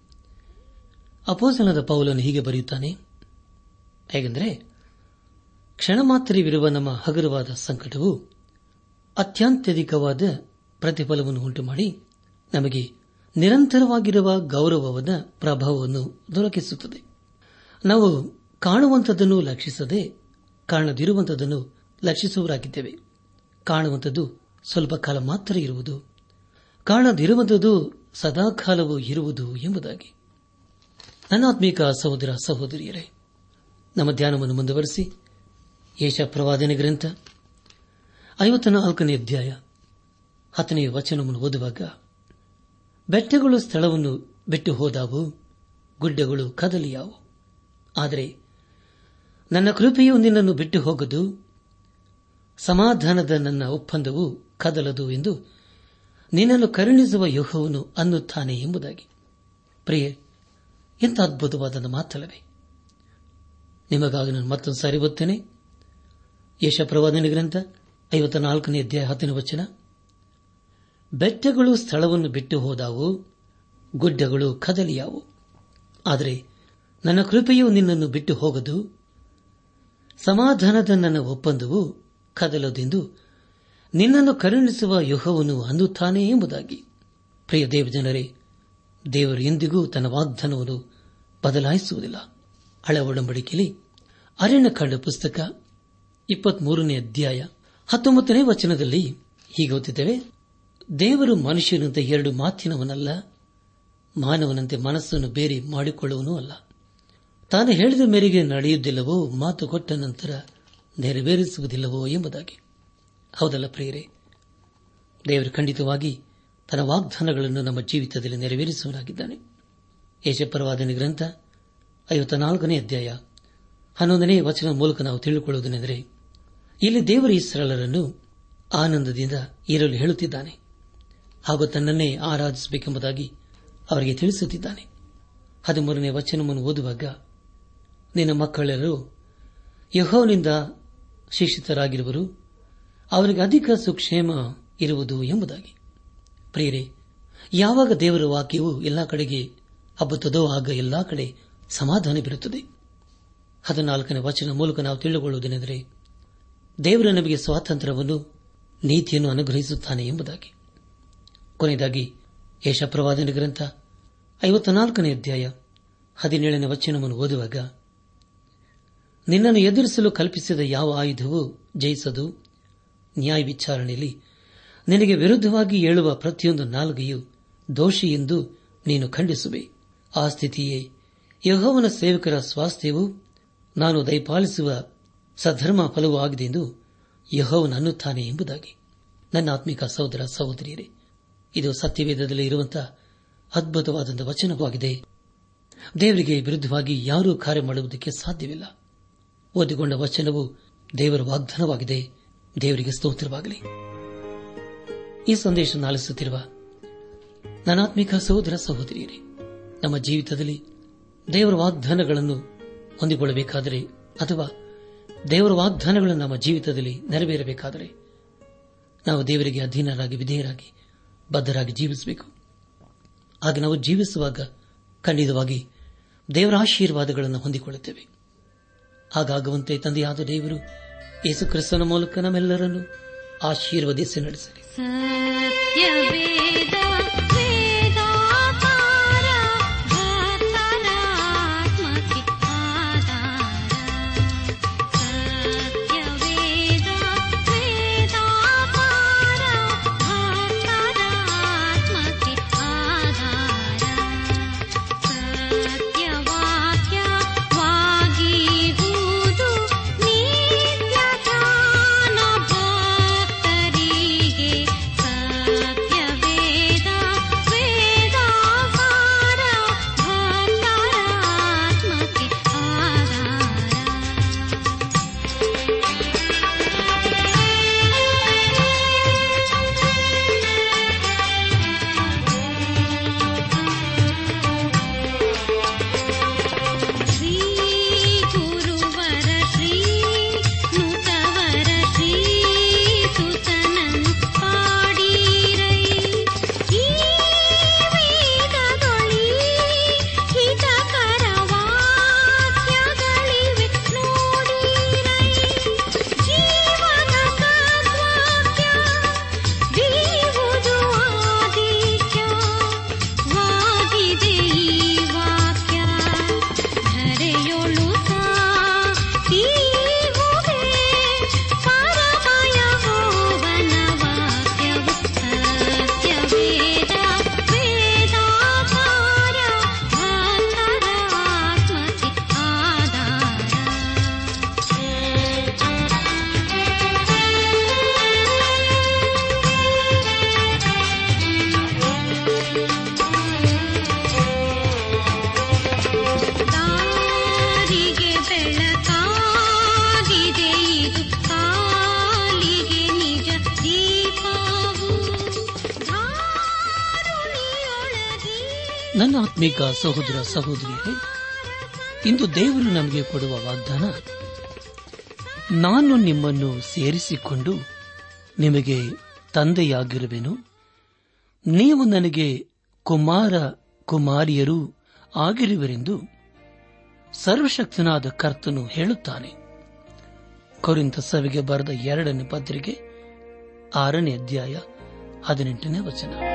ಅಪೋಸನದ ಪೌಲನ್ನು ಹೀಗೆ ಬರೆಯುತ್ತಾನೆ, ಹೇಗೆಂದರೆ, ಕ್ಷಣ ಮಾತ್ರವಿರುವ ನಮ್ಮ ಹಗುರವಾದ ಸಂಕಟವು ಅತ್ಯಂತ್ಯಧಿಕವಾದ ಪ್ರತಿಫಲವನ್ನು ಉಂಟುಮಾಡಿ ನಮಗೆ ನಿರಂತರವಾಗಿರುವ ಗೌರವವಾದ ಪ್ರಭಾವವನ್ನು ದೊರಕಿಸುತ್ತದೆ. ನಾವು ಕಾಣುವಂಥದ್ದನ್ನು ಲಕ್ಷಿಸದೆ ಕಾಣದಿರುವಂಥದ್ದನ್ನು ಲಕ್ಷಿಸುವರಾಗಿದ್ದೇವೆ ಕಾಣುವಂಥದ್ದು ಸ್ವಲ್ಪ ಕಾಲ ಮಾತ್ರ ಇರುವುದು, ಕಾಣದಿರುವಂಥದ್ದು ಸದಾಕಾಲವೂ ಇರುವುದು ಎಂಬುದಾಗಿ. ನನ್ನಾತ್ಮೀಕ ಸಹೋದರ ಸಹೋದರಿಯರೇ, ನಮ್ಮ ಧ್ಯಾನವನ್ನು ಮುಂದುವರೆಸಿ ಯೇಷ ಪ್ರವಾದನೆ ಗ್ರಂಥ ಐವತ್ತ ನಾಲ್ಕನೇ ಅಧ್ಯಾಯ ಹತ್ತನೇ ವಚನವನ್ನು ಓದುವಾಗ, ಬೆಟ್ಟಗಳು ಸ್ಥಳವನ್ನು ಬಿಟ್ಟು ಹೋದಾವು, ಗುಡ್ಡಗಳು ಕದಲಿಯಾವು. ಆದರೆ ನನ್ನ ಕೃಪೆಯು ನಿನ್ನನ್ನು ಬಿಟ್ಟು ಹೋಗದು, ಸಮಾಧಾನದ ನನ್ನ ಒಪ್ಪಂದವು ಕದಲದು ಎಂದು ನಿನ್ನನ್ನು ಕರುಣಿಸುವ ಯೋಹವನ್ನು ಅನ್ನುತ್ತಾನೆ ಎಂಬುದಾಗಿ. ಪ್ರಿಯೆ, ಎಂಥ ಅದ್ಭುತವಾದ ಮಾತಲ್ಲವೇ. ನಿಮಗಾಗಿ ನಾನು ಮತ್ತೊಂದು ಸಾರಿ ಓದ್ತೇನೆ. ಯಶಪ್ರವಾದನೆ ಗ್ರಂಥ ಐವತ್ತ ನಾಲ್ಕನೇ ಅಧ್ಯಾಯ ಹತ್ತನೇ ವಚನ. ಬೆಟ್ಟಗಳು ಸ್ಥಳವನ್ನು ಬಿಟ್ಟು ಹೋದಾವು, ಗುಡ್ಡಗಳು ಕದಲಿಯಾವು. ಆದರೆ ನನ್ನ ಕೃಪೆಯು ನಿನ್ನನ್ನು ಬಿಟ್ಟು ಹೋಗದು, ಸಮಾಧಾನದ ನನ್ನ ಒಪ್ಪಂದವು ಕದಲದೆಂದು ನಿನ್ನನ್ನು ಕರುಣಿಸುವ ಯುಹವನ್ನು ಅನ್ನುತ್ತಾನೆ ಎಂಬುದಾಗಿ. ಪ್ರಿಯ ದೇವಜನರೇ, ದೇವರು ಎಂದಿಗೂ ತನ್ನ ವಾಗ್ದಾನವನ್ನು ಬದಲಾಯಿಸುವುದಿಲ್ಲ. ಹಳೆ ಒಡಂಬಡಿಕೆಯಲ್ಲಿ ಅರಣ್ಯಕಾಂಡ ಪುಸ್ತಕ, ಇಪ್ಪತ್ಮೂರನೇ ಅಧ್ಯಾಯ. ಹತ್ತೊಂಬತ್ತನೇ ವಚನದಲ್ಲಿ ಹೀಗೆ ಓದಿದ್ದೇವೆ ದೇವರು ಮನುಷ್ಯನಂತೆ ಎರಡು ಮಾತಿನವನಲ್ಲ, ಮಾನವನಂತೆ ಮನಸ್ಸನ್ನು ಬೇರೆ ಮಾಡಿಕೊಳ್ಳುವನೂ ಅಲ್ಲ. ತಾನು ಹೇಳಿದ ಮೇರೆಗೆ ನಡೆಯುವುದಿಲ್ಲವೋ, ಮಾತು ಕೊಟ್ಟ ನಂತರ ನೆರವೇರಿಸುವುದಿಲ್ಲವೋ ಎಂಬುದಾಗಿ. ಹೌದಲ್ಲ ಪ್ರಿಯರೇ, ದೇವರು ಖಂಡಿತವಾಗಿ ತನ್ನ ವಾಗ್ದಾನಗಳನ್ನು ನಮ್ಮ ಜೀವಿತದಲ್ಲಿ ನೆರವೇರಿಸುವನಾಗಿದ್ದಾನೆ ಯಶಪರವಾದನೆ ಗ್ರಂಥ ಐವತ್ತ ನಾಲ್ಕನೇ ಅಧ್ಯಾಯ ಹನ್ನೊಂದನೇ ವಚನ ಮೂಲಕ ನಾವು ತಿಳಿದುಕೊಳ್ಳುವುದನೆಂದರೆ ಇಲ್ಲಿ ದೇವರ ಇಸ್ರಾಲರನ್ನು ಆನಂದದಿಂದ ಇರಲು ಹೇಳುತ್ತಿದ್ದಾನೆ. ಹಾಗೂ ತನ್ನನ್ನೇ ಆರಾಧಿಸಬೇಕೆಂಬುದಾಗಿ ಅವರಿಗೆ ತಿಳಿಸುತ್ತಿದ್ದಾನೆ. ಹದಿಮೂರನೇ ವಚನವನ್ನು ಓದುವಾಗ, ನಿನ್ನ ಮಕ್ಕಳೆಲ್ಲರೂ ಯಹೋನಿಂದ ಶಿಕ್ಷಿತರಾಗಿರುವರು ಅವರಿಗೆ ಅಧಿಕ ಸುಕ್ಷೇಮ ಇರುವುದು ಎಂಬುದಾಗಿ. ಪ್ರಿಯರೇ, ಯಾವಾಗ ದೇವರ ವಾಕ್ಯವು ಎಲ್ಲಾ ಕಡೆಗೆ ಹಬ್ಬುತ್ತದೋ ಆಗ ಎಲ್ಲಾ ಕಡೆ ಸಮಾಧಾನ ಬೀರುತ್ತದೆ. ಹದಿನಾಲ್ಕನೇ ವಚನ ಮೂಲಕ ನಾವು ತಿಳಿದುಕೊಳ್ಳುವುದೇನೆಂದರೆ ದೇವರ ನಮಗೆ ಸ್ವಾತಂತ್ರ್ಯವನ್ನು, ನೀತಿಯನ್ನು ಅನುಗ್ರಹಿಸುತ್ತಾನೆ ಎಂಬುದಾಗಿ. ಕೊನೆಯದಾಗಿ ಯಶಪ್ರವಾದನ ಗ್ರಂಥ ಐವತ್ನಾಲ್ಕನೇ ಅಧ್ಯಾಯ, ಹದಿನೇಳನೇ ವಚನವನ್ನು ಓದುವಾಗ, ನಿನ್ನನ್ನು ಎದುರಿಸಲು ಕಲ್ಪಿಸಿದ ಯಾವ ಆಯುಧವೂ ಜಯಿಸದು? ನ್ಯಾಯ ವಿಚಾರಣೆಯಲ್ಲಿ ನಿನಗೆ ವಿರುದ್ಧವಾಗಿ ಏಳುವ ಪ್ರತಿಯೊಂದು ನಾಲ್ಗೆಯು ದೋಷಿ ಎಂದು ನೀನು ಖಂಡಿಸುವೆ. ಆ ಸ್ಥಿತಿಯೇ ಯಹೋವನ ಸೇವಕರ ಸ್ವಾಸ್ಥ್ಯವು, ನಾನು ದಯಪಾಲಿಸುವ ಸಧರ್ಮ ಫಲವೂ ಎಂದು ಯಹೋವನ ಎಂಬುದಾಗಿ. ನನ್ನ ಆತ್ಮಿಕ ಸಹೋದರ, ಸಹೋದರಿಯರೇ, ಇದು ಸತ್ಯವೇದದಲ್ಲಿ ಇರುವಂತಹ ಅದ್ಭುತವಾದ ವಚನವಾಗಿದೆ. ದೇವರಿಗೆ ವಿರುದ್ಧವಾಗಿ ಯಾರೂ ಕಾರ್ಯ ಮಾಡುವುದಕ್ಕೆ ಸಾಧ್ಯವಿಲ್ಲ. ಓದಿಕೊಂಡ ವಚನವು ದೇವರ ವಾಗ್ದಾನವಾಗಿದೆ. ದೇವರಿಗೆ ಸ್ತೋತ್ರವಾಗಲಿ. ಈ ಸಂದೇಶ ಆಲಿಸುತ್ತಿರುವ ನನಾತ್ಮಿಕ ಸಹೋದರ, ಸಹೋದರಿಯರೇ, ನಮ್ಮ ಜೀವಿತದಲ್ಲಿ ದೇವರ ವಾಗ್ದಾನಗಳನ್ನು ಹೊಂದಿಕೊಳ್ಳಬೇಕಾದರೆ ಅಥವಾ ದೇವರ ವಾಗ್ದಾನಗಳನ್ನು ನಮ್ಮ ಜೀವಿತದಲ್ಲಿ ನೆರವೇರಬೇಕಾದರೆ ನಾವು ದೇವರಿಗೆ ಅಧೀನರಾಗಿ, ವಿಧೇಯರಾಗಿ, ಬದ್ಧರಾಗಿ ಜೀವಿಸಬೇಕು. ಆಗ ನಾವು ಜೀವಿಸುವಾಗ ಖಂಡಿತವಾಗಿ ದೇವರ ಆಶೀರ್ವಾದಗಳನ್ನು ಹೊಂದಿಕೊಳ್ಳುತ್ತೇವೆ. ಹಾಗಾಗುವಂತೆ ತಂದೆಯಾದ ದೇವರು ಯೇಸು ಕ್ರಿಸ್ತನ ಮೂಲಕ ನಮ್ಮೆಲ್ಲರನ್ನು ಆಶೀರ್ವದಿಸಿ ನಡೆಸಲಿ. ಆತ್ಮಿಕ ಸಹೋದರ ಸಹೋದರಿಯರೇ, ಇಂದು ದೇವರು ನಮಗೆ ಕೊಡುವ ವಾಗ್ದಾನ, ನಾನು ನಿಮ್ಮನ್ನು ಸೇರಿಸಿಕೊಂಡು ನಿಮಗೆ ತಂದೆಯಾಗಿರುವೆನು. ನೀವು ನನಗೆ ಕುಮಾರ ಕುಮಾರಿಯರು ಆಗಿರುವರೆಂದು ಸರ್ವಶಕ್ತನಾದ ಕರ್ತನು ಹೇಳುತ್ತಾನೆ. ಕೊರಿಂತ ಸಭೆಗೆ ಬರೆದ ಎರಡನೇ ಪತ್ರಿಕೆ, ಆರನೇ ಅಧ್ಯಾಯ, ಹದಿನೆಂಟನೇ ವಚನ.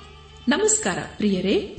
ನಮಸ್ಕಾರ ಪ್ರಿಯರೇ.